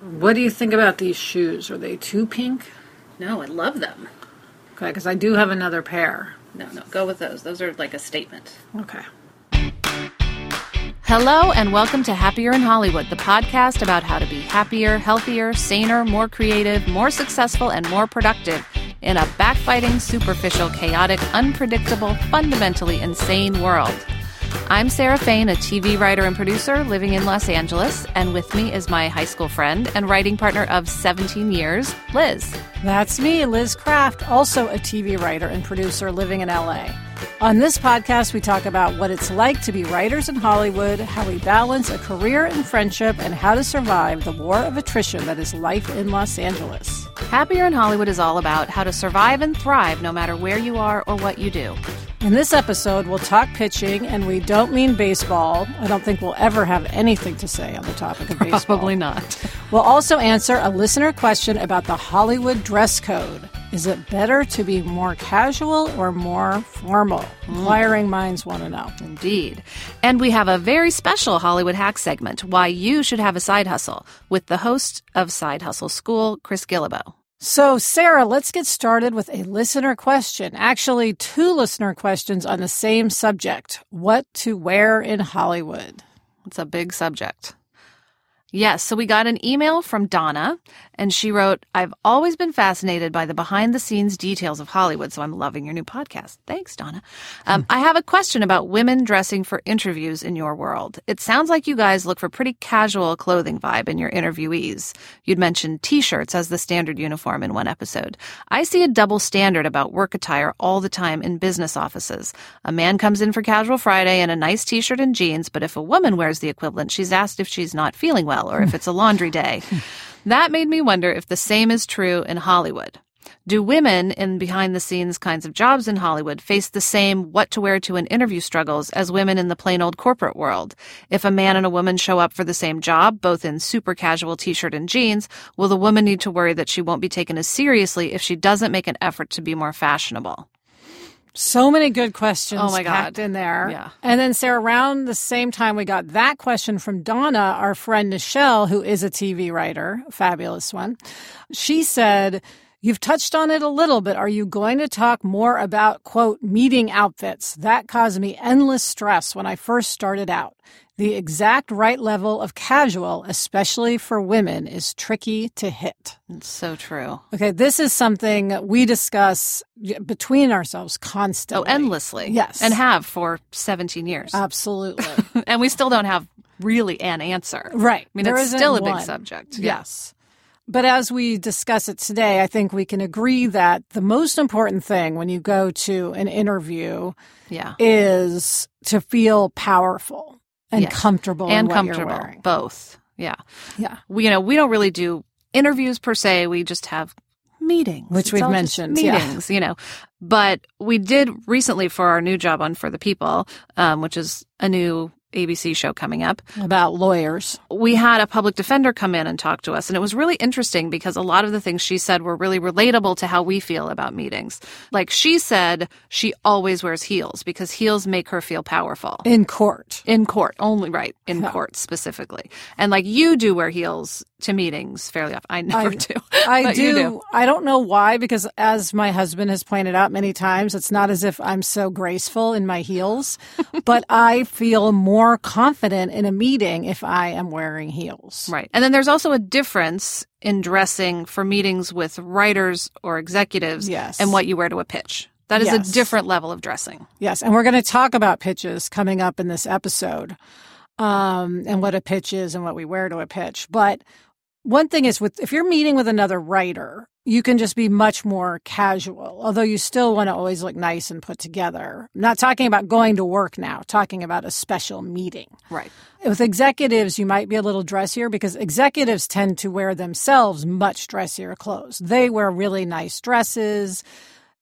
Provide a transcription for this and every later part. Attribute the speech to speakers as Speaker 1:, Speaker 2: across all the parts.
Speaker 1: What do you think about these shoes? Are they too pink?
Speaker 2: No, I love them.
Speaker 1: Okay, because I do have another pair.
Speaker 2: No, no, go with those. Those are like a statement.
Speaker 1: Okay.
Speaker 3: Hello, and welcome to Happier in Hollywood, the podcast about how to be happier, healthier, saner, more creative, more successful, and more productive in a backbiting, superficial, chaotic, unpredictable, fundamentally insane world. I'm Sarah Fain, a TV writer and producer living in Los Angeles, and with me is my high school friend and writing partner of 17 years, Liz.
Speaker 1: That's me, Liz Craft, also a TV writer and producer living in LA. On this podcast, we talk about what it's like to be writers in Hollywood, how we balance a career and friendship, and how to survive the war of attrition that is life in Los Angeles.
Speaker 3: Happier in Hollywood is all about how to survive and thrive no matter where you are or what you do.
Speaker 1: In this episode, we'll talk pitching, and we don't mean baseball. I don't think we'll ever have anything to say on the topic of baseball.
Speaker 3: Probably not.
Speaker 1: We'll also answer a listener question about the Hollywood dress code. Is it better to be more casual or more formal? Hmm. Inquiring minds want to know.
Speaker 3: Indeed. And we have a very special Hollywood hack segment why you should have a side hustle with the host of Side Hustle School, Chris Guillebeau.
Speaker 1: So, Sarah, let's get started with a listener question. Actually, two listener questions on the same subject what to wear in Hollywood.
Speaker 3: It's a big subject. Yes, so we got an email from Donna, and she wrote, I've always been fascinated by the behind the scenes details of Hollywood, so I'm loving your new podcast. Thanks, Donna. Um, I have a question about women dressing for interviews in your world. It sounds like you guys look for pretty casual clothing vibe in your interviewees. You'd mentioned t shirts as the standard uniform in one episode. I see a double standard about work attire all the time in business offices. A man comes in for casual Friday in a nice t shirt and jeans, but if a woman wears the equivalent, she's asked if she's not feeling well or if it's a laundry day. That made me wonder if the same is true in Hollywood. Do women in behind the scenes kinds of jobs in Hollywood face the same what to wear to an interview struggles as women in the plain old corporate world? If a man and a woman show up for the same job, both in super casual t-shirt and jeans, will the woman need to worry that she won't be taken as seriously if she doesn't make an effort to be more fashionable?
Speaker 1: So many good questions
Speaker 3: Oh my God.
Speaker 1: packed in there.
Speaker 3: Yeah.
Speaker 1: And then, Sarah, around the same time we got that question from Donna, our friend Nichelle, who is a TV writer, fabulous one. She said, You've touched on it a little, but are you going to talk more about, quote, meeting outfits? That caused me endless stress when I first started out. The exact right level of casual, especially for women, is tricky to hit.
Speaker 3: It's so true.
Speaker 1: Okay, this is something we discuss between ourselves constantly.
Speaker 3: Oh, endlessly.
Speaker 1: Yes.
Speaker 3: And have for 17 years.
Speaker 1: Absolutely.
Speaker 3: and we still don't have really an answer.
Speaker 1: right.
Speaker 3: I mean,
Speaker 1: There
Speaker 3: it's still a big
Speaker 1: one.
Speaker 3: subject. Yeah.
Speaker 1: Yes. But as we discuss it today, I think we can agree that the most important thing when you go to an interview
Speaker 3: Yeah.
Speaker 1: is to feel powerful and
Speaker 3: Yes.
Speaker 1: comfortable
Speaker 3: and comfortable. Both. Yeah.
Speaker 1: Yeah.
Speaker 3: We, you know, we don't really do interviews per se. We just have meetings,
Speaker 1: Which
Speaker 3: It's
Speaker 1: we've mentioned, yeah.
Speaker 3: Meetings, you know. But we did recently for our new job on For the People, um, which is a new ABC show coming up.
Speaker 1: About lawyers.
Speaker 3: we had a public defender come in and talk to us. And it was really interesting because a lot of the things she said were really relatable to how we feel about meetings. Like she said, she always wears heels because heels make her feel powerful.
Speaker 1: In court.
Speaker 3: In court, only right, in
Speaker 1: Yeah.
Speaker 3: court specifically. And like you do wear heels to meetings fairly often. I never
Speaker 1: I-
Speaker 3: do.
Speaker 1: I
Speaker 3: but
Speaker 1: do, I don't know why, because as my husband has pointed out many times, it's not as if I'm so graceful in my heels, but I feel more confident in a meeting if I am wearing heels.
Speaker 3: Right. And then there's also a difference in dressing for meetings with writers or executives
Speaker 1: Yes.
Speaker 3: and what you wear to a pitch. That is
Speaker 1: Yes.
Speaker 3: a different level of dressing.
Speaker 1: Yes, and we're going to talk about pitches coming up in this episode, um, and what a pitch is and what we wear to a pitch. But one thing is, with if you're meeting with another writer, you can just be much more casual. Although you still want to always look nice and put together. I'm not talking about going to work now. Talking about a special meeting.
Speaker 3: Right.
Speaker 1: With executives, you might be a little dressier because executives tend to wear themselves much dressier clothes. They wear really nice dresses,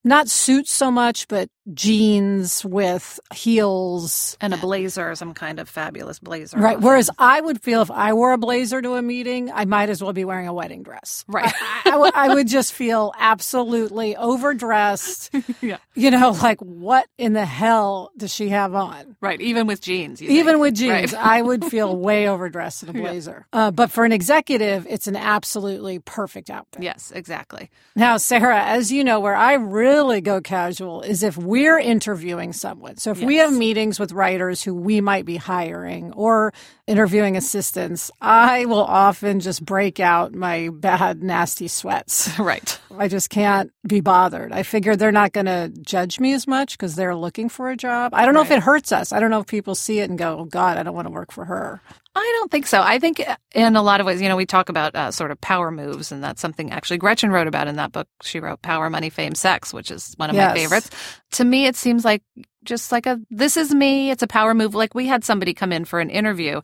Speaker 1: not suits so much, but jeans with heels
Speaker 3: and a blazer, some kind of fabulous blazer.
Speaker 1: Right. Whereas I would feel if I wore a blazer to a meeting, I might as well be wearing a wedding dress.
Speaker 3: Right.
Speaker 1: I, I, w- I would just feel absolutely overdressed.
Speaker 3: yeah.
Speaker 1: You know, like what in the hell does she have on?
Speaker 3: Right. Even with jeans.
Speaker 1: Even
Speaker 3: think.
Speaker 1: with jeans,
Speaker 3: right.
Speaker 1: I would feel way overdressed in a blazer. Yeah. Uh, but for an executive, it's an absolutely perfect outfit.
Speaker 3: Yes, exactly.
Speaker 1: Now, Sarah, as you know, where I really go casual is if we're interviewing someone. So if yes. we have meetings with writers who we might be hiring or interviewing assistants, I will often just break out my bad, nasty sweats.
Speaker 3: Right.
Speaker 1: I just can't be bothered. I figure they're not going to judge me as much because they're looking for a job. I don't know right. if it hurts us. I don't know if people see it and go, oh, God, I don't want to work for her.
Speaker 3: I don't think so. I think uh, in a lot of ways, you know, we talk about uh, sort of power moves, and that's something actually Gretchen wrote about in that book. She wrote Power, Money, Fame, Sex, which is one of yes. my favorites. To me, it seems like just like a this is me. It's a power move. Like we had somebody come in for an interview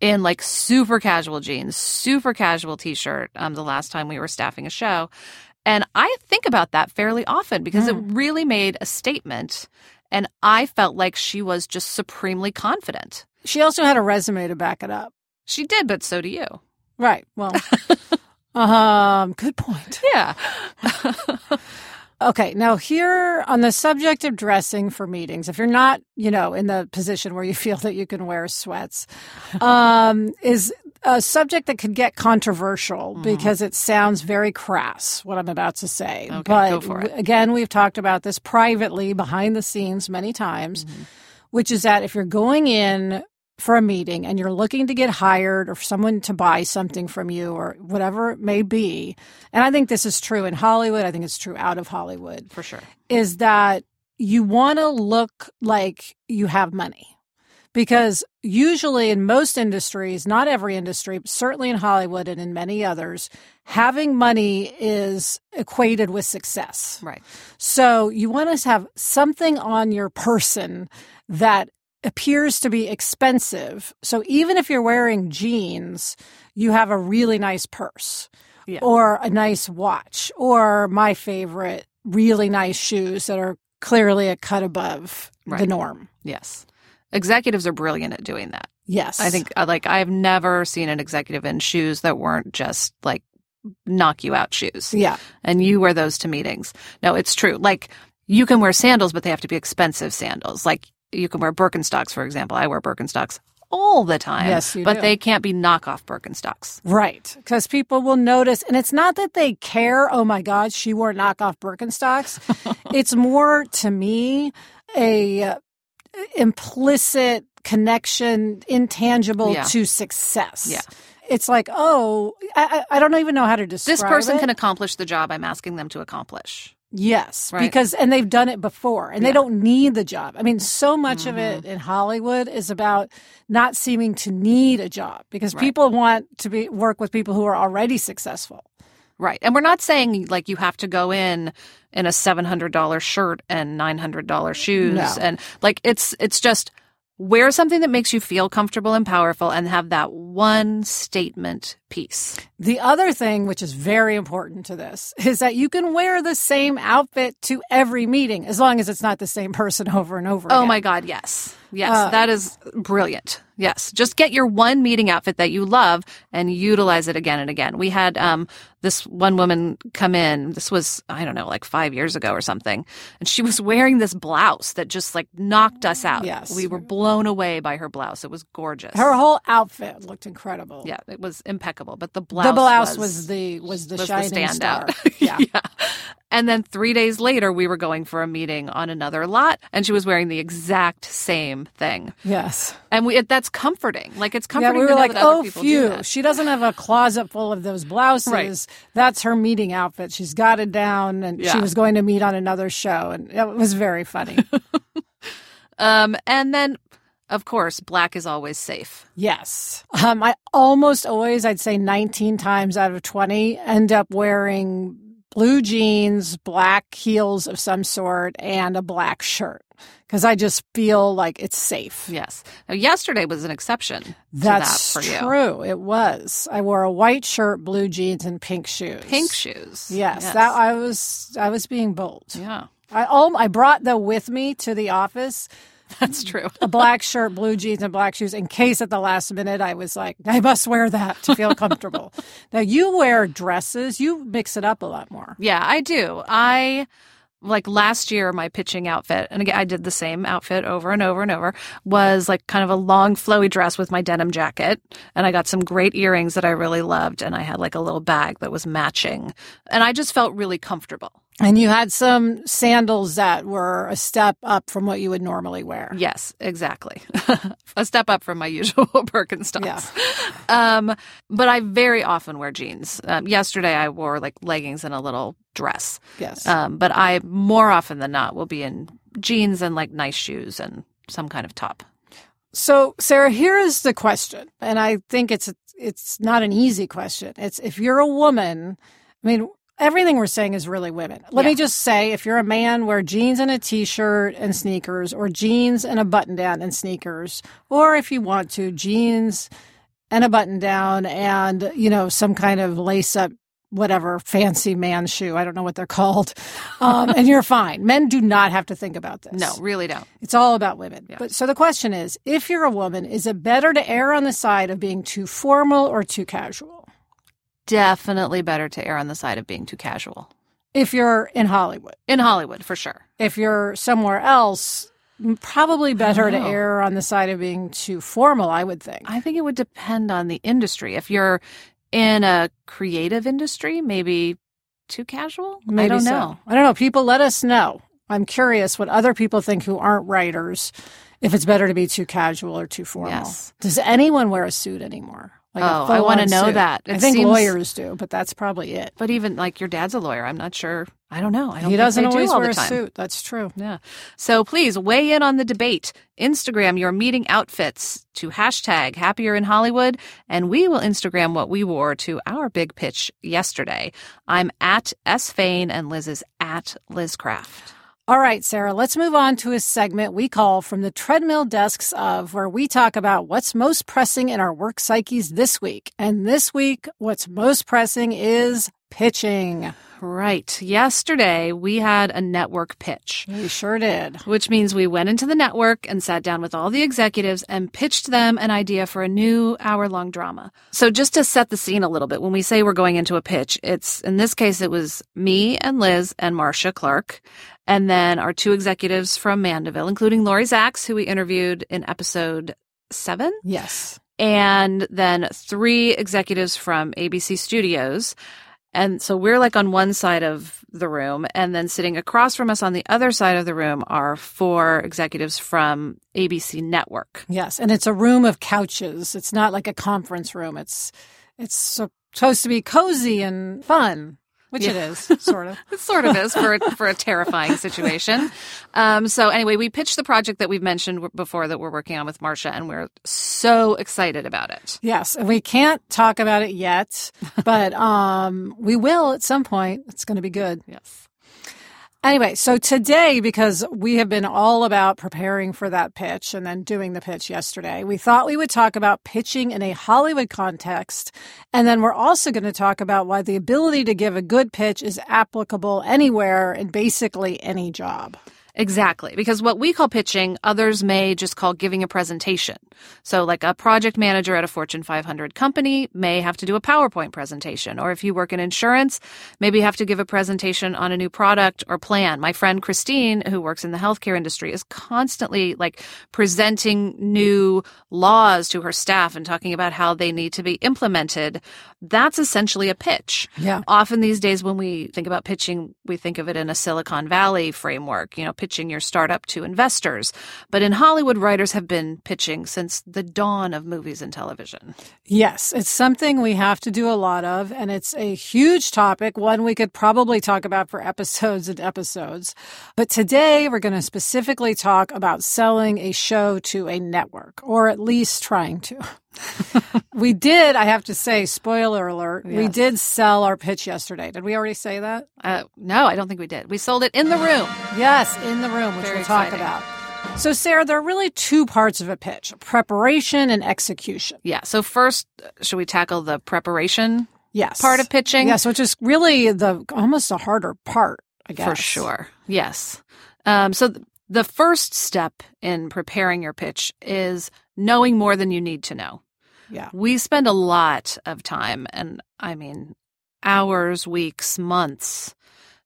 Speaker 3: in like super casual jeans, super casual t shirt um, the last time we were staffing a show. And I think about that fairly often because mm. it really made a statement. And I felt like she was just supremely confident.
Speaker 1: She also had a resume to back it up.
Speaker 3: She did, but so do you.
Speaker 1: Right. Well, um, good point.
Speaker 3: Yeah.
Speaker 1: Okay, now here on the subject of dressing for meetings, if you're not, you know, in the position where you feel that you can wear sweats, um, is a subject that could get controversial mm-hmm. because it sounds very crass, what I'm about to say.
Speaker 3: Okay,
Speaker 1: but again, we've talked about this privately behind the scenes many times, mm-hmm. which is that if you're going in for a meeting and you're looking to get hired or for someone to buy something from you or whatever it may be, and I think this is true in Hollywood, I think it's true out of Hollywood.
Speaker 3: For sure.
Speaker 1: Is that you want to look like you have money. Because usually in most industries, not every industry, but certainly in Hollywood and in many others, having money is equated with success.
Speaker 3: Right.
Speaker 1: So you want to have something on your person that appears to be expensive. So even if you're wearing jeans, you have a really nice purse yeah. or a nice watch or my favorite, really nice shoes that are clearly a cut above right. the norm.
Speaker 3: Yes. Executives are brilliant at doing that.
Speaker 1: Yes.
Speaker 3: I think uh, like I've never seen an executive in shoes that weren't just like knock you out shoes.
Speaker 1: Yeah.
Speaker 3: And you wear those to meetings. No, it's true. Like you can wear sandals, but they have to be expensive sandals. Like you can wear Birkenstocks, for example. I wear Birkenstocks all the time.
Speaker 1: Yes,
Speaker 3: but
Speaker 1: do.
Speaker 3: they can't be knockoff Birkenstocks.
Speaker 1: Right. Because people will notice. And it's not that they care, oh my God, she wore knockoff Birkenstocks. it's more to me a uh, implicit connection, intangible
Speaker 3: yeah.
Speaker 1: to success.
Speaker 3: Yeah.
Speaker 1: It's like, oh, I, I don't even know how to describe
Speaker 3: This person
Speaker 1: it.
Speaker 3: can accomplish the job I'm asking them to accomplish.
Speaker 1: Yes,
Speaker 3: Right.
Speaker 1: because and they've done it before and they don't need the job. I mean, so much of
Speaker 3: Mm-hmm.
Speaker 1: it in Hollywood is about not seeming to need a job because
Speaker 3: Right.
Speaker 1: people want to be work with people who are already successful.
Speaker 3: Right. And we're not saying like you have to go in in a $700 shirt and $900 shoes
Speaker 1: No.
Speaker 3: and like it's it's just wear something that makes you feel comfortable and powerful and have that one statement piece.
Speaker 1: The other thing, which is very important to this, is that you can wear the same outfit to every meeting as long as it's not the same person over and over
Speaker 3: Oh
Speaker 1: again.
Speaker 3: my god, yes. Yes,
Speaker 1: Uh,
Speaker 3: that is brilliant. Yes, just get your one meeting outfit that you love and utilize it again and again. We had um, this one woman come in. This was I don't know, like five years ago or something, and she was wearing this blouse that just like knocked us out.
Speaker 1: Yes.
Speaker 3: we were blown away by her blouse. It was gorgeous.
Speaker 1: Her whole outfit looked incredible.
Speaker 3: yeah, it was impeccable. But the blouse,
Speaker 1: The blouse
Speaker 3: was,
Speaker 1: was, the was the
Speaker 3: was
Speaker 1: shining
Speaker 3: the standout.
Speaker 1: star. Yeah.
Speaker 3: And then three days later, we were going for a meeting on another lot, and she was wearing the exact same thing.
Speaker 1: Yes.
Speaker 3: And we that's comforting. Like it's
Speaker 1: Yeah,
Speaker 3: comforting.
Speaker 1: we
Speaker 3: to
Speaker 1: were like, oh,
Speaker 3: people do
Speaker 1: phew. She doesn't have a closet full of those blouses.
Speaker 3: Right.
Speaker 1: That's her meeting outfit. She's got it down, and she was going to meet on another show, and it was very funny.
Speaker 3: Um, and then, of course, black is always safe.
Speaker 1: yes, um, I almost always, I'd say, nineteen times out of twenty, end up wearing blue jeans, black heels of some sort, and a black shirt because I just feel like it's safe.
Speaker 3: Yes. Now, yesterday was an exception. to
Speaker 1: That's
Speaker 3: that for you.
Speaker 1: true. It was. I wore a white shirt, blue jeans, and pink shoes.
Speaker 3: Pink shoes.
Speaker 1: Yes, that I was. I was being bold.
Speaker 3: Yeah.
Speaker 1: I all I brought though with me to the office
Speaker 3: That's true.
Speaker 1: a black shirt, blue jeans, and black shoes in case at the last minute I was like, I must wear that to feel comfortable. now you wear dresses, you mix it up a lot more.
Speaker 3: Yeah, I do. I like last year my pitching outfit and again I did the same outfit over and over and over was like kind of a long flowy dress with my denim jacket and I got some great earrings that I really loved and I had like a little bag that was matching and I just felt really comfortable.
Speaker 1: And you had some sandals that were a step up from what you would normally wear.
Speaker 3: Yes, exactly. a step up from my usual Birkenstocks.
Speaker 1: Yeah.
Speaker 3: Um, but I very often wear jeans. Um, yesterday I wore like leggings and a little dress.
Speaker 1: Yes.
Speaker 3: Um, but I more often than not will be in jeans and like nice shoes and some kind of top.
Speaker 1: So, Sarah, here is the question, and I think it's it's not an easy question. It's if you're a woman, I mean, everything we're saying is really women. Let
Speaker 3: Yeah.
Speaker 1: me just say, if you're a man, wear jeans and a t-shirt and sneakers, or jeans and a button-down and sneakers, or if you want to, jeans and a button-down and you know some kind of lace-up. Whatever fancy man shoe, I don't know what they're called, um, and you're fine. Men do not have to think about this.
Speaker 3: No, really don't.
Speaker 1: It's all about women.
Speaker 3: Yeah.
Speaker 1: But so the question is, if you're a woman, is it better to err on the side of being too formal or too casual?
Speaker 3: Definitely better to err on the side of being too casual.
Speaker 1: If you're in Hollywood,
Speaker 3: In Hollywood, for sure.
Speaker 1: if you're somewhere else, probably better to err on the side of being too formal, I would think.
Speaker 3: I think it would depend on the industry. If you're in a creative industry, maybe too casual. I
Speaker 1: Maybe
Speaker 3: don't
Speaker 1: so.
Speaker 3: know.
Speaker 1: I don't know. People let us know. I'm curious what other people think who aren't writers if it's better to be too casual or too formal.
Speaker 3: Yes.
Speaker 1: Does anyone wear a suit anymore? Like
Speaker 3: Oh, I wanna know
Speaker 1: suit?
Speaker 3: that.
Speaker 1: I think
Speaker 3: seems-
Speaker 1: lawyers do, but that's probably it.
Speaker 3: But even like your dad's a lawyer, I'm not sure. I don't know. I don't
Speaker 1: He
Speaker 3: think
Speaker 1: doesn't
Speaker 3: they do
Speaker 1: always wear a suit. That's true.
Speaker 3: Yeah. So please weigh in on the debate. Instagram your meeting outfits to hashtag happier in Hollywood, and we will Instagram what we wore to our big pitch yesterday. I'm at S Fain and Liz is at Liz Craft.
Speaker 1: All right, Sarah, let's move on to a segment we call From the Treadmill Desks of, where we talk about what's most pressing in our work psyches this week. And this week, what's most pressing is pitching.
Speaker 3: Right. Yesterday we had a network pitch.
Speaker 1: We sure did.
Speaker 3: Which means we went into the network and sat down with all the executives and pitched them an idea for a new hour long drama. So just to set the scene a little bit, when we say we're going into a pitch, it's in this case, it was me and Liz and Marcia Clark. And then our two executives from Mandeville, including Lori Zacks, who we interviewed in episode seven
Speaker 1: Yes.
Speaker 3: and then three executives from ABC Studios. And so we're like on one side of the room, and then sitting across from us on the other side of the room are four executives from ABC Network.
Speaker 1: Yes. And it's a room of couches. It's not like a conference room. It's, it's supposed to be cozy and fun, which it
Speaker 3: Yeah.
Speaker 1: is, sort of.
Speaker 3: It sort of is for a, for a terrifying situation. Um, so anyway, we pitched the project that we've mentioned before that we're working on with Marcia, and we're so excited about it.
Speaker 1: Yes, and we can't talk about it yet, but um, we will at some point. It's going to be good.
Speaker 3: Yes.
Speaker 1: Anyway, so today, because we have been all about preparing for that pitch and then doing the pitch yesterday, we thought we would talk about pitching in a Hollywood context. And then we're also going to talk about why the ability to give a good pitch is applicable anywhere in basically any job.
Speaker 3: Exactly. Because what we call pitching, others may just call giving a presentation. So, like a project manager at a Fortune 500 company may have to do a PowerPoint presentation. Or if you work in insurance, maybe you have to give a presentation on a new product or plan. My friend Christine, who works in the healthcare industry, is constantly like presenting new laws to her staff and talking about how they need to be implemented. That's essentially a pitch.
Speaker 1: Yeah.
Speaker 3: Often these days, when we think about pitching, we think of it in a Silicon Valley framework, you know, pitching your startup to investors. But in Hollywood, writers have been pitching since the dawn of movies and television.
Speaker 1: Yes, it's something we have to do a lot of, and it's a huge topic, one we could probably talk about for episodes and episodes. But today we're going to specifically talk about selling a show to a network, or at least trying to. we did, I have to say, spoiler alert, we did sell our pitch yesterday. Did we already say that?
Speaker 3: Uh, no, I don't think we did. We sold it in the room.
Speaker 1: Yes, in the room, which
Speaker 3: Very
Speaker 1: we'll talk
Speaker 3: exciting.
Speaker 1: about. So, Sarah, there are really two parts of a pitch preparation and execution.
Speaker 3: Yeah. So first, should we tackle the preparation
Speaker 1: Yes.
Speaker 3: part of pitching?
Speaker 1: Yes, which is really the almost a harder part, I guess.
Speaker 3: For sure. Yes. Um, so th- the first step in preparing your pitch is knowing more than you need to know.
Speaker 1: Yeah.
Speaker 3: We spend a lot of time, and I mean, hours, weeks, months,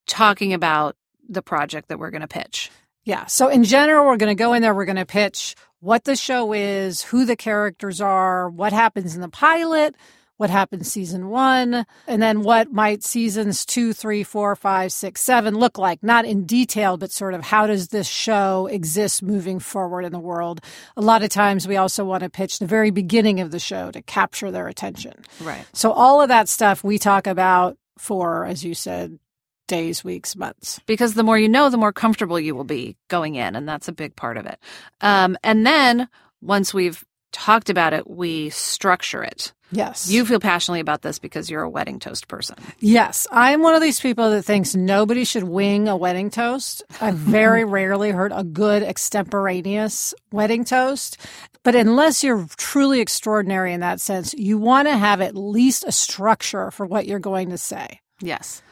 Speaker 3: talking about the project that we're going to pitch.
Speaker 1: Yeah. So in general, we're going to go in there, we're going to pitch what the show is, who the characters are, what happens in the pilot, what happened season one, and then what might seasons two, three, four, five, six, seven look like. Not in detail, but sort of how does this show exist moving forward in the world. A lot of times we also want to pitch the very beginning of the show to capture their attention.
Speaker 3: Right.
Speaker 1: So all of that stuff we talk about for, as you said, days, weeks, months.
Speaker 3: Because the more you know, the more comfortable you will be going in, and that's a big part of it. Um, and then once we've talked about it, we structure it.
Speaker 1: Yes.
Speaker 3: You feel passionately about this because you're a wedding toast person.
Speaker 1: Yes, I'm one of these people that thinks nobody should wing a wedding toast. I've very rarely heard a good extemporaneous wedding toast. But unless you're truly extraordinary in that sense, you want to have at least a structure for what you're going to say.
Speaker 3: Yes.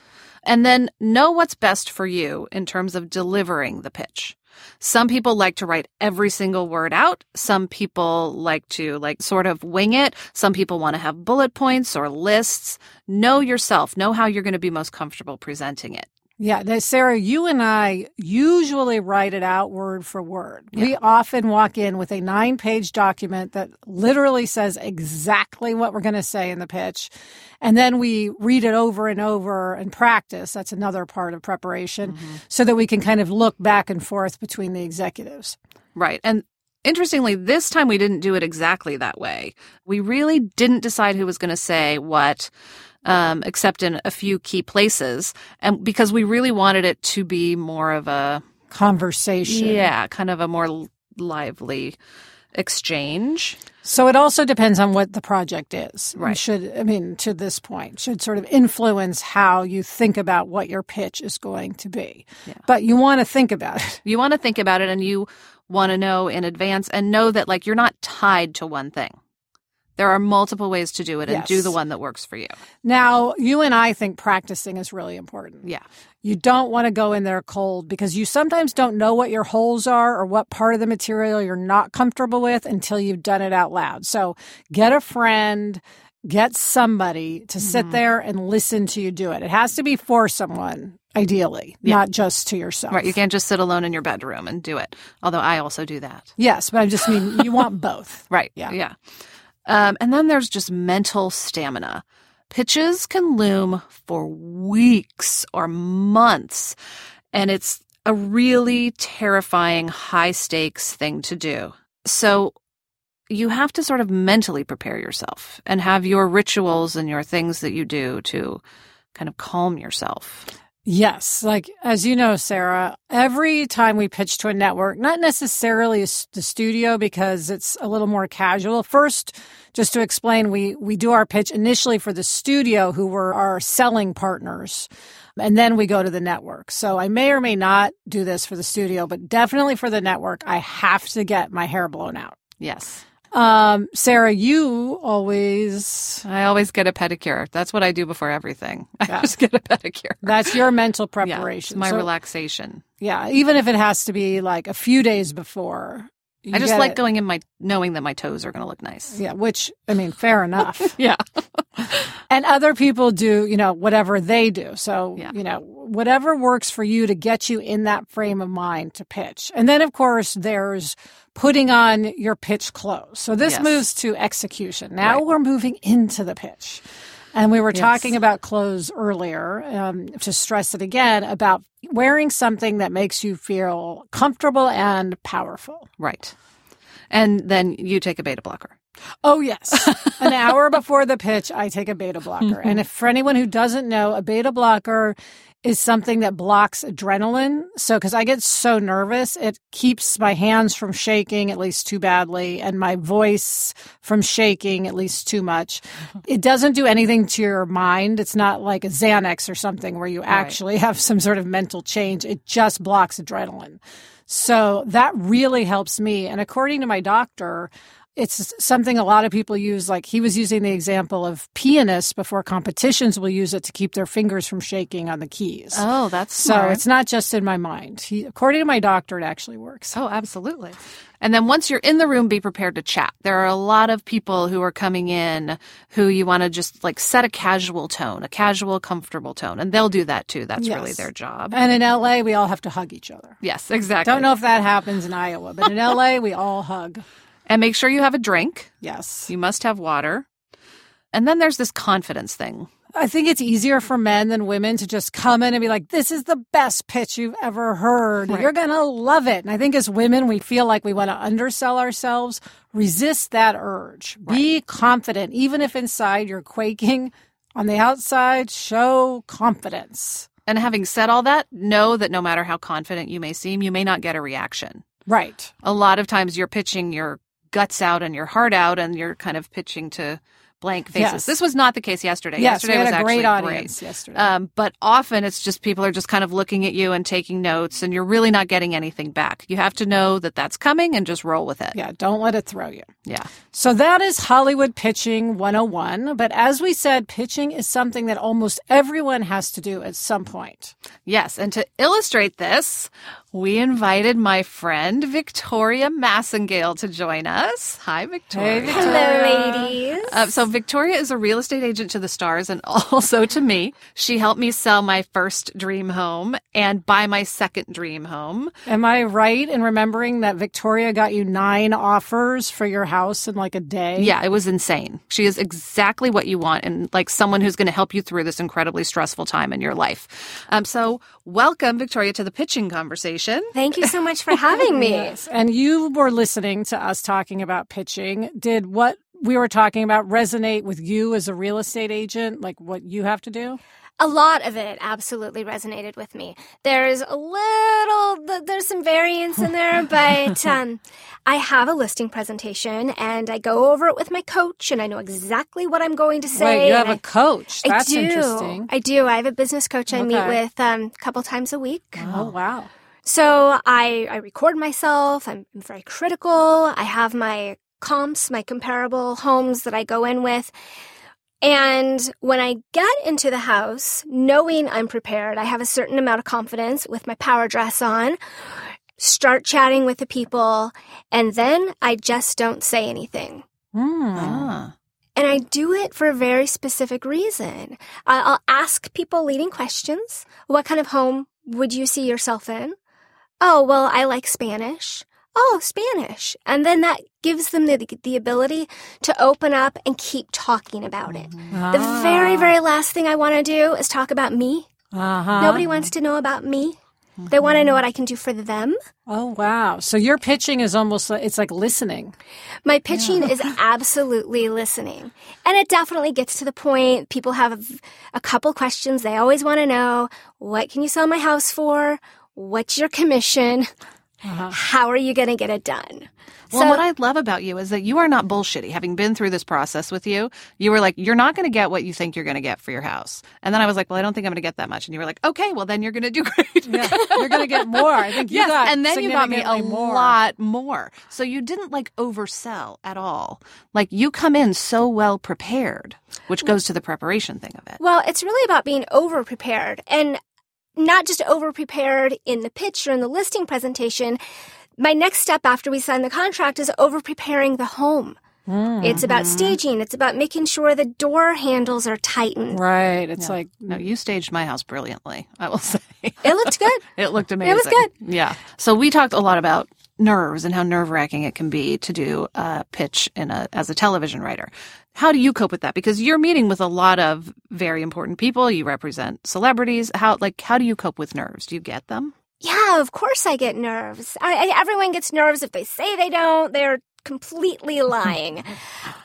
Speaker 3: And then know what's best for you in terms of delivering the pitch. Some people like to write every single word out. Some people like to like sort of wing it. Some people want to have bullet points or lists. Know yourself. Know how you're going to be most comfortable presenting it.
Speaker 1: Yeah, now, Sarah, you and I usually write it out word for word. We often walk in with a nine page document that literally says exactly what we're going to say in the pitch. And then we read it over and over and practice. That's another part of preparation mm-hmm. so that we can kind of look back and forth between the executives.
Speaker 3: Right. And interestingly, this time we didn't do it exactly that way. We really didn't decide who was going to say what. Um, except in a few key places, and because we really wanted it to be more of a
Speaker 1: Conversation.
Speaker 3: yeah, kind of a more lively exchange.
Speaker 1: So it also depends on what the project is.
Speaker 3: Right.
Speaker 1: Should, I mean, to this point, should sort of influence how you think about what your pitch is going to be. But you want to think about it.
Speaker 3: You want to think about it and you want to know in advance and know that like you're not tied to one thing. There are multiple ways to do it and do the one that works for you.
Speaker 1: Now, you and I think practicing is really important.
Speaker 3: Yeah.
Speaker 1: You don't want to go in there cold because you sometimes don't know what your holes are or what part of the material you're not comfortable with until you've done it out loud. So get a friend, get somebody to sit
Speaker 3: Mm-hmm.
Speaker 1: there and listen to you do it. It has to be for someone, ideally, not just to yourself.
Speaker 3: Right. You can't just sit alone in your bedroom and do it. Although I also do that.
Speaker 1: Yes, but I just mean you want both.
Speaker 3: Right.
Speaker 1: Yeah.
Speaker 3: Yeah. Um, and then there's just mental stamina. Pitches can loom for weeks or months, and it's a really terrifying, high stakes thing to do. So you have to sort of mentally prepare yourself and have your rituals and your things that you do to kind of calm yourself.
Speaker 1: Yes. Like, as you know, Sarah, every time we pitch to a network, not necessarily the studio because it's a little more casual. First, just to explain, we, we do our pitch initially for the studio who were our selling partners. And then we go to the network. So I may or may not do this for the studio, but definitely for the network, I have to get my hair blown out.
Speaker 3: Yes.
Speaker 1: Um, Sarah, you always,
Speaker 3: I always get a pedicure. That's what I do before everything. I
Speaker 1: Yeah.
Speaker 3: just get a pedicure.
Speaker 1: that's your mental
Speaker 3: Yeah,
Speaker 1: preparation.
Speaker 3: my
Speaker 1: So-
Speaker 3: relaxation.
Speaker 1: Yeah, even if it has to be like a few days before. You
Speaker 3: I just like
Speaker 1: it.
Speaker 3: going in my knowing that my toes are going to look nice.
Speaker 1: Yeah, which I mean, fair enough.
Speaker 3: Yeah.
Speaker 1: and other people do, you know, whatever they do. So,
Speaker 3: Yeah.
Speaker 1: you know, whatever works for you to get you in that frame of mind to pitch. And then, of course, there's putting on your pitch clothes. So this
Speaker 3: Yes.
Speaker 1: moves to execution. Now
Speaker 3: Right.
Speaker 1: we're moving into the pitch. And we were
Speaker 3: Yes.
Speaker 1: talking about clothes earlier, um, to stress it again, about wearing something that makes you feel comfortable and powerful.
Speaker 3: Right. And then you take a beta blocker.
Speaker 1: Oh, yes. An hour before the pitch, I take a beta blocker. and if for anyone who doesn't know, a beta blocker is something that blocks adrenaline. So, because I get so nervous, it keeps my hands from shaking at least too badly and my voice from shaking at least too much. Uh-huh. It doesn't do anything to your mind. It's not like a Xanax or something where you actually have some sort of mental change. It just blocks adrenaline. So that really helps me. And according to my doctor, it's something a lot of people use. Like he was using the example of pianists before competitions will use it to keep their fingers from shaking on the keys.
Speaker 3: Oh, that's
Speaker 1: so
Speaker 3: smart.
Speaker 1: it's not just in my mind. He, according to my doctor, it actually works.
Speaker 3: Oh, absolutely. And then once you're in the room, be prepared to chat. There are a lot of people who are coming in who you want to just like set a casual tone, a casual, comfortable tone. And they'll do that too. That's really their job.
Speaker 1: And in LA, we all have to hug each other.
Speaker 3: Yes, exactly.
Speaker 1: Don't know if that happens in Iowa, but in LA, we all hug.
Speaker 3: And make sure you have a drink.
Speaker 1: Yes.
Speaker 3: You must have water. And then there's this confidence thing.
Speaker 1: I think it's easier for men than women to just come in and be like, this is the best pitch you've ever heard.
Speaker 3: Right.
Speaker 1: You're going to love it. And I think as women, we feel like we want to undersell ourselves. Resist that urge. Be confident. Even if inside you're quaking, on the outside, show confidence.
Speaker 3: And having said all that, know that no matter how confident you may seem, you may not get a reaction.
Speaker 1: Right.
Speaker 3: A lot of times you're pitching your guts out and your heart out and you're kind of pitching to blank faces.
Speaker 1: Yes.
Speaker 3: This was not the case yesterday.
Speaker 1: Yes,
Speaker 3: yesterday was
Speaker 1: a great audience yesterday.
Speaker 3: Um, but often it's just people are just kind of looking at you and taking notes, and you're really not getting anything back. You have to know that that's coming and just roll with it.
Speaker 1: yeah, don't let it throw you.
Speaker 3: Yeah.
Speaker 1: So that is Hollywood Pitching 101. But as we said, pitching is something that almost everyone has to do at some point.
Speaker 3: Yes. And to illustrate this, we invited my friend Victoria Massengale to join us. Hi, Victoria.
Speaker 1: Hey, Victoria.
Speaker 4: Hello, ladies.
Speaker 3: Uh, so Victoria is a real estate agent to the stars and also to me. She helped me sell my first dream home and buy my second dream home.
Speaker 1: Am I right in remembering that Victoria got you nine offers for your house in like a day?
Speaker 3: Yeah, it was insane. She is exactly what you want and like someone who's going to help you through this incredibly stressful time in your life. Um, so welcome Victoria to the pitching conversation.
Speaker 4: Thank you so much for having me.
Speaker 1: Yes. And you were listening to us talking about pitching. Did what we were talking about resonate with you as a real estate agent? Like what you have to do?
Speaker 4: A lot of it absolutely resonated with me. There's a little, there's some variance in there, but um, I have a listing presentation and I go over it with my coach and I know exactly what I'm going to say.
Speaker 1: Wait, you have a coach. That's
Speaker 4: I do.
Speaker 1: interesting.
Speaker 4: I do. I have a business coach I meet with um, a couple times a week.
Speaker 1: Oh, wow.
Speaker 4: So I, I record myself. I'm very critical. I have my comps, my comparable homes that I go in with. And when I get into the house, knowing I'm prepared, I have a certain amount of confidence with my power dress on, start chatting with the people, and then I just don't say anything.
Speaker 1: Hmm.
Speaker 3: Ah.
Speaker 4: And I do it for a very specific reason. I- I'll ask people leading questions. What kind of home would you see yourself in? Oh, well, I like Spanish. Oh, Spanish. And then that gives them the, the ability to open up and keep talking about it. Mm-hmm. The very, ah. very last thing I want to do is talk about me.
Speaker 1: Uh-huh.
Speaker 4: Nobody wants to know about me. They want to know mm-hmm. what I can do for them.
Speaker 1: Oh, wow. So your pitching is almost like, it's like listening.
Speaker 4: My pitching is absolutely listening. And it definitely gets to the point. People have a couple questions. They always want to know what can you sell my house for? What's your commission? Uh-huh. How are you going to get it done?
Speaker 3: Well,
Speaker 4: so,
Speaker 3: what I love about you is that you are not bullshitty. Having been through this process with you, you were like, you're not going to get what you think you're going to get for your house. And then I was like, well, I don't think I'm going to get that much. And you were like, okay, well, then you're going to do great.
Speaker 1: Yeah, you're going to get more. I think you
Speaker 3: yes,
Speaker 1: got
Speaker 3: and then you got me a
Speaker 1: more.
Speaker 3: lot more. So you didn't like oversell at all. Like you come in so well prepared, which goes to the preparation thing of it.
Speaker 4: well, it's really about being over prepared and not just over prepared in the pitch or in the listing presentation. My next step after we sign the contract is over preparing the home. Hmm. It's about mm-hmm. staging. It's about making sure the door handles are tightened.
Speaker 1: Right. It's like,
Speaker 3: No, you staged my house brilliantly. I will say
Speaker 4: It looked good.
Speaker 3: it looked amazing.
Speaker 4: It was good.
Speaker 3: Yeah. So we talked a lot about nerves and how nerve wracking it can be to do a pitch in a as a television writer. How do you cope with that? Because you're meeting with a lot of very important people. You represent celebrities. How like how do you cope with nerves? Do you get them?
Speaker 4: Yeah, of course I get nerves. I, I, everyone gets nerves if they say they don't. They're completely lying.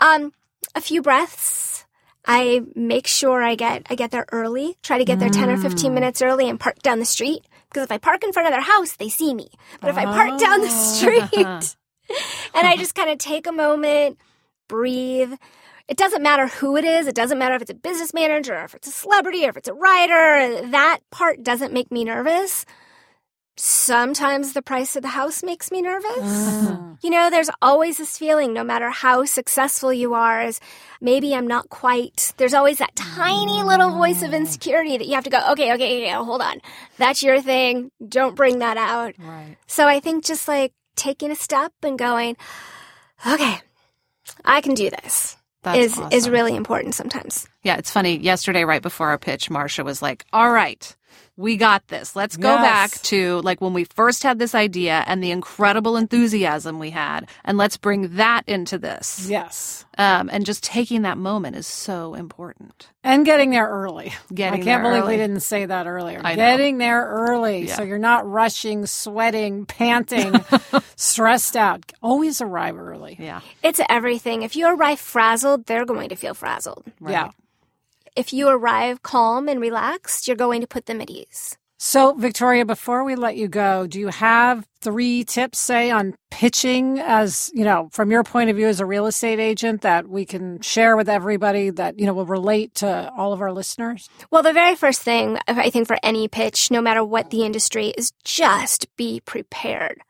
Speaker 4: um, a few breaths. I make sure I get I get there early. Try to get there ten or fifteen minutes early and park down the street. Because if I park in front of their house, they see me. But if I park down the street and I just kind of take a moment, breathe. It doesn't matter who it is. It doesn't matter if it's a business manager or if it's a celebrity or if it's a writer. That part doesn't make me nervous Sometimes the price of the house makes me nervous.
Speaker 1: Mm.
Speaker 4: You know, there's always this feeling, no matter how successful you are, is maybe I'm not quite. There's always that tiny little voice of insecurity that you have to go, okay, okay, okay, hold on. That's your thing. Don't bring that out.
Speaker 1: Right.
Speaker 4: So I think just like taking a step and going, okay, I can do this
Speaker 3: That's
Speaker 4: is is really important sometimes.
Speaker 3: Yeah, it's funny. Yesterday, right before our pitch, Marcia was like, All right, we got this. Let's go
Speaker 1: Yes.
Speaker 3: back to like when we first had this idea and the incredible enthusiasm we had, and let's bring that into this.
Speaker 1: Yes.
Speaker 3: Um, and just taking that moment is so important.
Speaker 1: And getting there early.
Speaker 3: Getting
Speaker 1: I can't
Speaker 3: there
Speaker 1: believe
Speaker 3: early.
Speaker 1: we didn't say that earlier.
Speaker 3: I know.
Speaker 1: Getting there early.
Speaker 3: Yeah.
Speaker 1: So you're not rushing, sweating, panting, stressed out. Always arrive early.
Speaker 3: Yeah.
Speaker 4: It's everything. If you arrive frazzled, they're going to feel frazzled.
Speaker 1: Yeah.
Speaker 4: If you arrive calm and relaxed, you're going to put them at ease.
Speaker 1: So, Victoria, before we let you go, do you have three tips, say, on pitching as, you know, from your point of view as a real estate agent that we can share with everybody that, you know, will relate to all of our listeners?
Speaker 4: Well, the very first thing I think for any pitch, no matter what the industry, is just be prepared.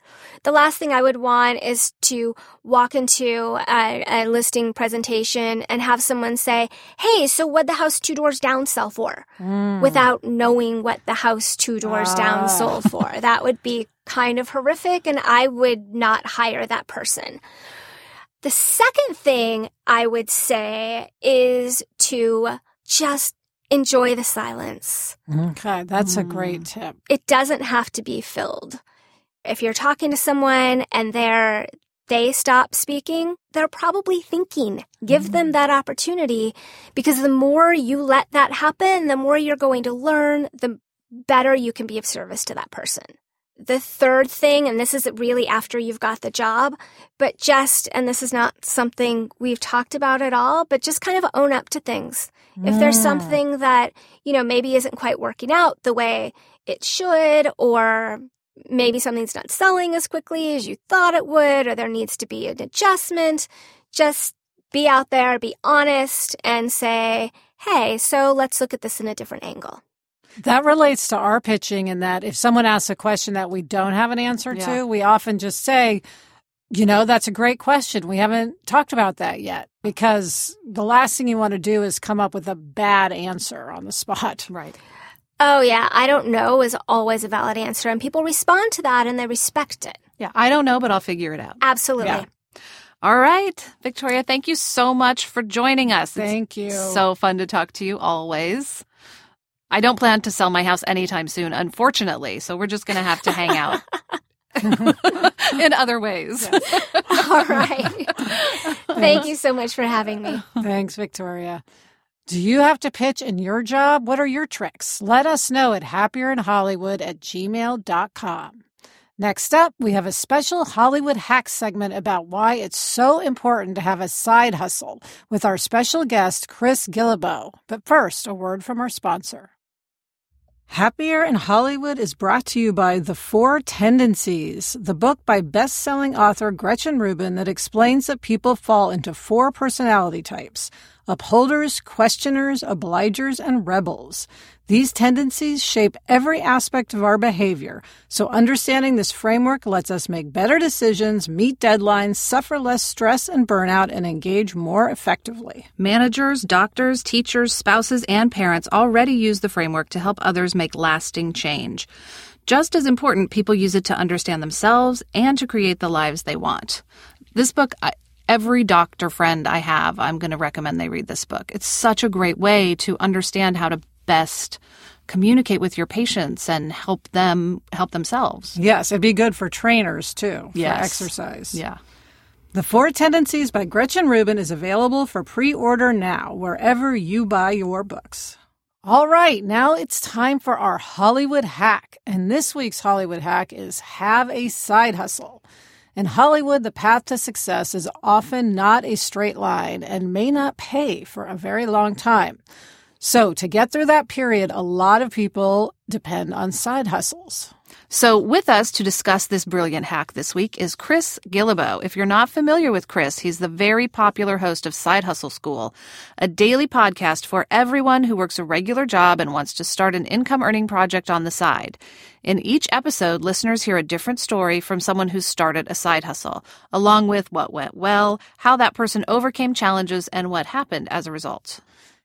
Speaker 4: The last thing I would want is to walk into a, a listing presentation and have someone say, Hey, so what the house two doors down sell for? Without knowing what the house two doors
Speaker 1: Ah.
Speaker 4: down sold for. That would be kind of horrific and I would not hire that person. The second thing I would say is to just enjoy the silence.
Speaker 1: Okay, that's a great tip.
Speaker 4: It doesn't have to be filled. If you're talking to someone and they're they stop speaking, they're probably thinking. Give them mm-hmm. that opportunity because the more you let that happen, the more you're going to learn, the better you can be of service to that person. The third thing, and this is really after you've got the job, but just, and this is not something we've talked about at all, but just kind of own up to things. If there's something that, you know, maybe isn't quite working out the way it should, or maybe something's not selling as quickly as you thought it would, or there needs to be an adjustment, just be out there, be honest, and say, hey, so let's look at this in a different angle.
Speaker 1: That relates to our pitching in that if someone asks a question that we don't have an answer
Speaker 3: Yeah.
Speaker 1: to, we often just say, you know, that's a great question. We haven't talked about that yet because the last thing you want to do is come up with a bad answer on the spot.
Speaker 3: Right.
Speaker 4: Oh, yeah, I don't know is always a valid answer, and people respond to that and they respect it.
Speaker 3: Yeah. I don't know, but I'll figure it out.
Speaker 4: Absolutely.
Speaker 1: Yeah.
Speaker 3: All right. Victoria, thank you so much for joining us. It's
Speaker 1: Thank you.
Speaker 3: So fun to talk to you always. I don't plan to sell my house anytime soon, unfortunately. So we're just going to have to hang out in other ways.
Speaker 4: All right. Thank you so much for having me.
Speaker 1: Thanks, Victoria. Do you have to pitch in your job? What are your tricks? Let us know at happierinhollywood at gmail.com. Next up, we have a special Hollywood hack segment about why it's so important to have a side hustle with our special guest, Chris Guillebeau. But first, a word from our sponsor. Happier in Hollywood is brought to you by The Four Tendencies, the book by best-selling author Gretchen Rubin that explains that people fall into four personality types: upholders, questioners, obligers, and rebels. These tendencies shape every aspect of our behavior, so understanding this framework lets us make better decisions, meet deadlines, suffer less stress and burnout, and engage more effectively.
Speaker 3: Managers, doctors, teachers, spouses, and parents already use the framework to help others make lasting change. Just as important, people use it to understand themselves and to create the lives they want. This book, every doctor friend I have, I'm going to recommend they read this book. It's such a great way to understand how to best communicate with your patients and help them help themselves.
Speaker 1: Yes, it'd be good for trainers too, for
Speaker 3: Yes.
Speaker 1: exercise.
Speaker 3: Yeah.
Speaker 1: The Four Tendencies by Gretchen Rubin is available for pre order now, wherever you buy your books. All right, now it's time for our Hollywood hack. And this week's Hollywood hack is have a side hustle. In Hollywood, the path to success is often not a straight line and may not pay for a very long time. So, to get through that period, a lot of people depend on side hustles.
Speaker 3: So, with us to discuss this brilliant hack this week is Chris Guillebeau. If you're not familiar with Chris, he's the very popular host of Side Hustle School, a daily podcast for everyone who works a regular job and wants to start an income earning project on the side. In each episode, listeners hear a different story from someone who started a side hustle, along with what went well, how that person overcame challenges, and what happened as a result.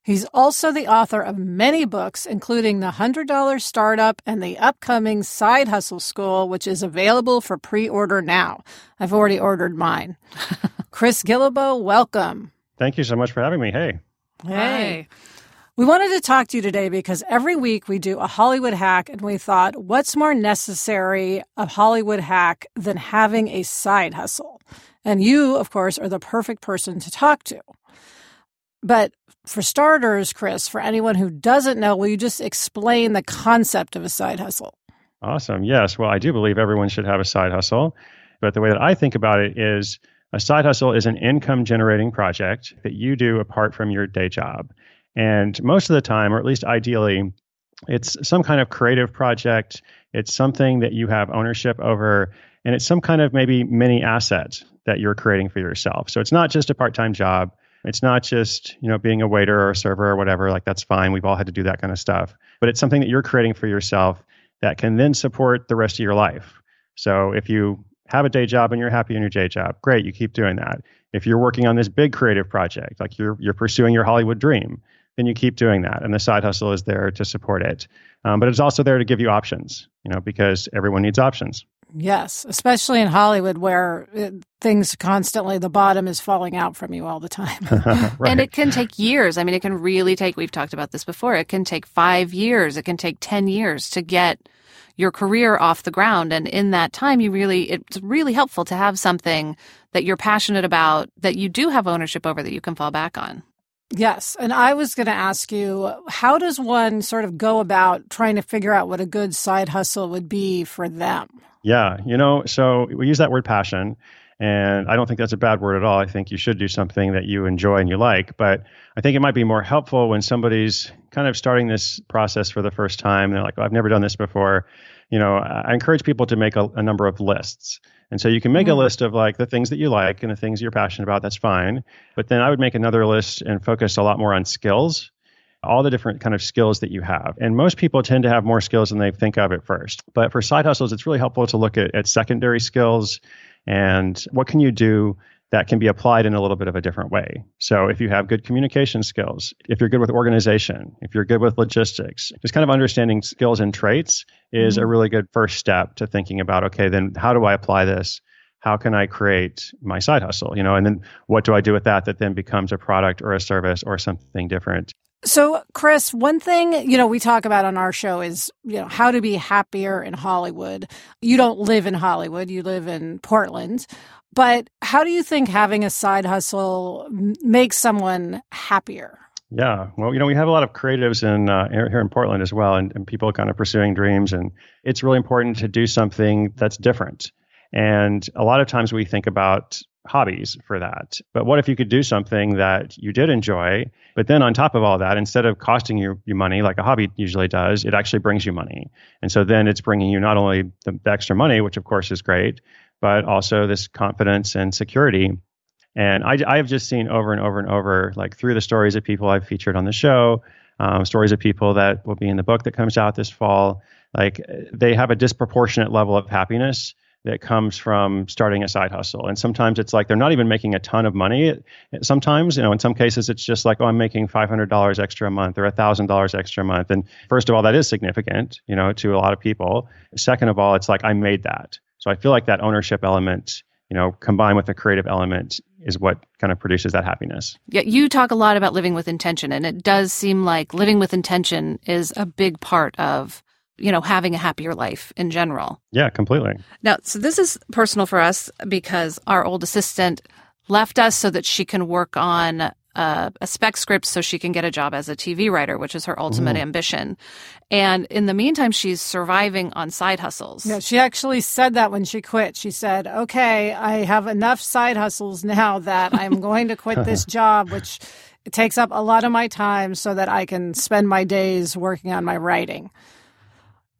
Speaker 1: He's also the author of many books, including The $100 Startup and the upcoming Side Hustle School, which is available for pre order now. I've already ordered mine. Chris Guillebeau, welcome.
Speaker 5: Thank you so much for having me. Hey.
Speaker 1: Hey. We wanted to talk to you today because every week we do a Hollywood hack, and we thought, what's more necessary a Hollywood hack than having a side hustle? And you, of course, are the perfect person to talk to. But for starters, Chris, for anyone who doesn't know, will you just explain the concept of a side hustle?
Speaker 5: Awesome. Yes. Well, I do believe everyone should have a side hustle. But the way that I think about it is a side hustle is an income generating project that you do apart from your day job. And most of the time, or at least ideally, it's some kind of creative project. It's something that you have ownership over, and it's some kind of maybe mini asset that you're creating for yourself. So it's not just a part time job. It's not just, you know, being a waiter or a server or whatever, like that's fine. We've all had to do that kind of stuff. But it's something that you're creating for yourself that can then support the rest of your life. So if you have a day job and you're happy in your day job, great, you keep doing that. If you're working on this big creative project, like you're you're pursuing your Hollywood dream, then you keep doing that. And the side hustle is there to support it. Um, but it's also there to give you options, you know, because everyone needs options.
Speaker 1: Yes, especially in Hollywood where it, things constantly, the bottom is falling out from you all the time.
Speaker 5: right.
Speaker 3: And it can take years. I mean, it can really take, we've talked about this before, it can take five years, it can take 10 years to get your career off the ground. And in that time, you really, it's really helpful to have something that you're passionate about that you do have ownership over that you can fall back on.
Speaker 1: Yes. And I was going to ask you, how does one sort of go about trying to figure out what a good side hustle would be for them?
Speaker 5: Yeah. You know, so we use that word passion. And I don't think that's a bad word at all. I think you should do something that you enjoy and you like. But I think it might be more helpful when somebody's kind of starting this process for the first time. They're like, oh, I've never done this before. You know, I encourage people to make a, a number of lists. And so you can make mm-hmm. a list of like the things that you like and the things you're passionate about. That's fine. But then I would make another list and focus a lot more on skills all the different kind of skills that you have. And most people tend to have more skills than they think of at first. But for side hustles, it's really helpful to look at, at secondary skills and what can you do that can be applied in a little bit of a different way. So if you have good communication skills, if you're good with organization, if you're good with logistics, just kind of understanding skills and traits is mm-hmm. a really good first step to thinking about okay, then how do I apply this? How can I create my side hustle? You know, and then what do I do with that that then becomes a product or a service or something different?
Speaker 1: So, Chris, one thing, you know, we talk about on our show is, you know, how to be happier in Hollywood. You don't live in Hollywood, you live in Portland. But how do you think having a side hustle makes someone happier?
Speaker 5: Yeah, well, you know, we have a lot of creatives in uh, here in Portland as well, and, and people kind of pursuing dreams, and it's really important to do something that's different. And a lot of times we think about hobbies for that. But what if you could do something that you did enjoy, but then on top of all that, instead of costing you, you money like a hobby usually does, it actually brings you money. And so then it's bringing you not only the, the extra money, which of course is great, but also this confidence and security. And I, I have just seen over and over and over, like through the stories of people I've featured on the show, um, stories of people that will be in the book that comes out this fall, like they have a disproportionate level of happiness that comes from starting a side hustle. And sometimes it's like they're not even making a ton of money. Sometimes, you know, in some cases, it's just like, oh, I'm making $500 extra a month or $1,000 extra a month. And first of all, that is significant, you know, to a lot of people. Second of all, it's like, I made that. So I feel like that ownership element, you know, combined with the creative element is what kind of produces that happiness.
Speaker 3: Yeah, you talk a lot about living with intention, and it does seem like living with intention is a big part of you know, having a happier life in general.
Speaker 5: Yeah, completely.
Speaker 3: Now, so this is personal for us because our old assistant left us so that she can work on uh, a spec script so she can get a job as a TV writer, which is her ultimate Ooh. ambition. And in the meantime, she's surviving on side hustles.
Speaker 1: Yeah, she actually said that when she quit. She said, okay, I have enough side hustles now that I'm going to quit this job, which takes up a lot of my time so that I can spend my days working on my writing.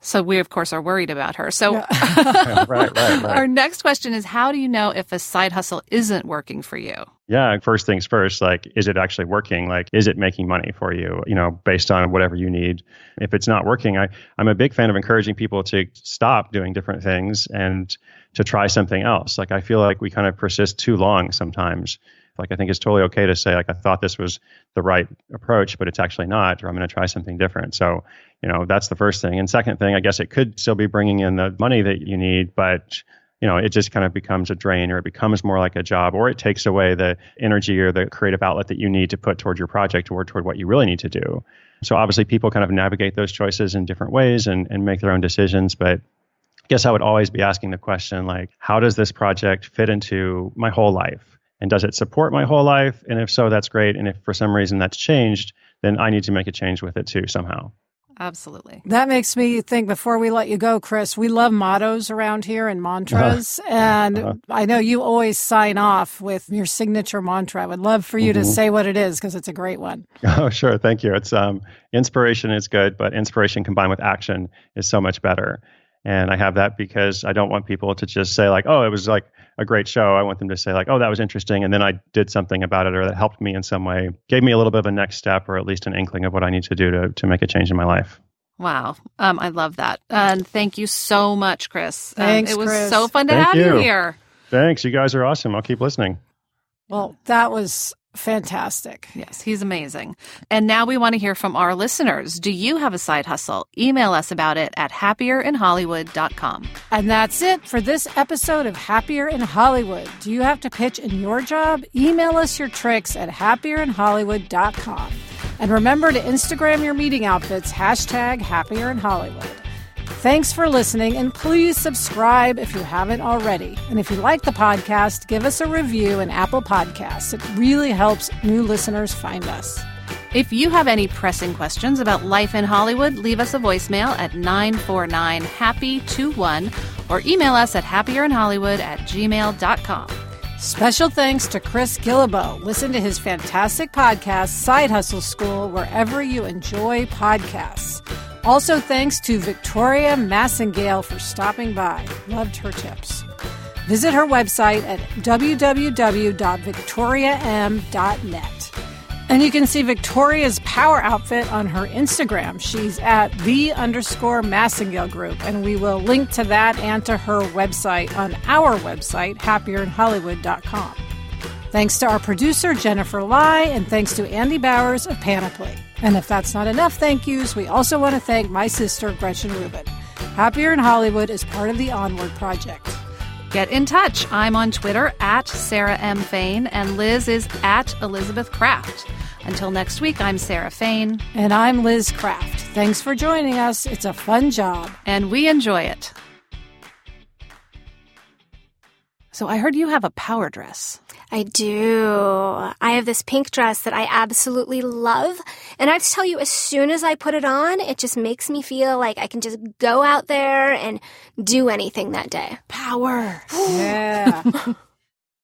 Speaker 3: So we, of course, are worried about her. So
Speaker 5: right, right, right.
Speaker 3: our next question is how do you know if a side hustle isn't working for you?
Speaker 5: Yeah, first things first, like, is it actually working? Like, is it making money for you, you know, based on whatever you need? If it's not working, I, I'm a big fan of encouraging people to stop doing different things and to try something else. Like, I feel like we kind of persist too long sometimes. Like, I think it's totally okay to say, like, I thought this was the right approach, but it's actually not, or I'm going to try something different. So, you know, that's the first thing. And second thing, I guess it could still be bringing in the money that you need, but you know, it just kind of becomes a drain or it becomes more like a job or it takes away the energy or the creative outlet that you need to put toward your project or toward what you really need to do. So obviously people kind of navigate those choices in different ways and, and make their own decisions. But I guess I would always be asking the question like, how does this project fit into my whole life? And does it support my whole life? And if so, that's great. And if for some reason that's changed, then I need to make a change with it too somehow.
Speaker 3: Absolutely.
Speaker 1: That makes me think before we let you go, Chris, we love mottos around here and mantras. Uh-huh. And uh-huh. I know you always sign off with your signature mantra. I would love for you mm-hmm. to say what it is because it's a great one.
Speaker 5: Oh, sure. Thank you. It's um, inspiration is good, but inspiration combined with action is so much better. And I have that because I don't want people to just say, like, oh, it was like a great show. I want them to say, like, oh, that was interesting. And then I did something about it or that helped me in some way, gave me a little bit of a next step or at least an inkling of what I need to do to, to make a change in my life.
Speaker 3: Wow. Um, I love that. And thank you so much, Chris.
Speaker 1: Um,
Speaker 3: it was
Speaker 1: Chris.
Speaker 3: so fun to
Speaker 5: thank
Speaker 3: have
Speaker 5: you.
Speaker 3: you here.
Speaker 5: Thanks. You guys are awesome. I'll keep listening.
Speaker 1: Well, that was fantastic.
Speaker 3: Yes, he's amazing. And now we want to hear from our listeners. Do you have a side hustle? Email us about it at happierinhollywood.com.
Speaker 1: And that's it for this episode of Happier in Hollywood. Do you have to pitch in your job? Email us your tricks at happierinhollywood.com. And remember to Instagram your meeting outfits, hashtag happier in Hollywood. Thanks for listening, and please subscribe if you haven't already. And if you like the podcast, give us a review in Apple Podcasts. It really helps new listeners find us.
Speaker 3: If you have any pressing questions about life in Hollywood, leave us a voicemail at 949 Happy 21 or email us at happierinhollywood at gmail.com.
Speaker 1: Special thanks to Chris Guillebeau. Listen to his fantastic podcast, Side Hustle School, wherever you enjoy podcasts. Also, thanks to Victoria Massengale for stopping by. Loved her tips. Visit her website at www.victoriam.net. And you can see Victoria's power outfit on her Instagram. She's at the underscore Massengale Group, and we will link to that and to her website on our website, happierinhollywood.com. Thanks to our producer, Jennifer Lai, and thanks to Andy Bowers of Panoply. And if that's not enough thank yous, we also want to thank my sister, Gretchen Rubin. Happier in Hollywood is part of the Onward Project.
Speaker 3: Get in touch. I'm on Twitter at Sarah M. Fain, and Liz is at Elizabeth Craft. Until next week, I'm Sarah Fain.
Speaker 1: And I'm Liz Craft. Thanks for joining us. It's a fun job.
Speaker 3: And we enjoy it. So I heard you have a power dress.
Speaker 4: I do. I have this pink dress that I absolutely love. And I have to tell you, as soon as I put it on, it just makes me feel like I can just go out there and do anything that day.
Speaker 3: Power.
Speaker 1: yeah.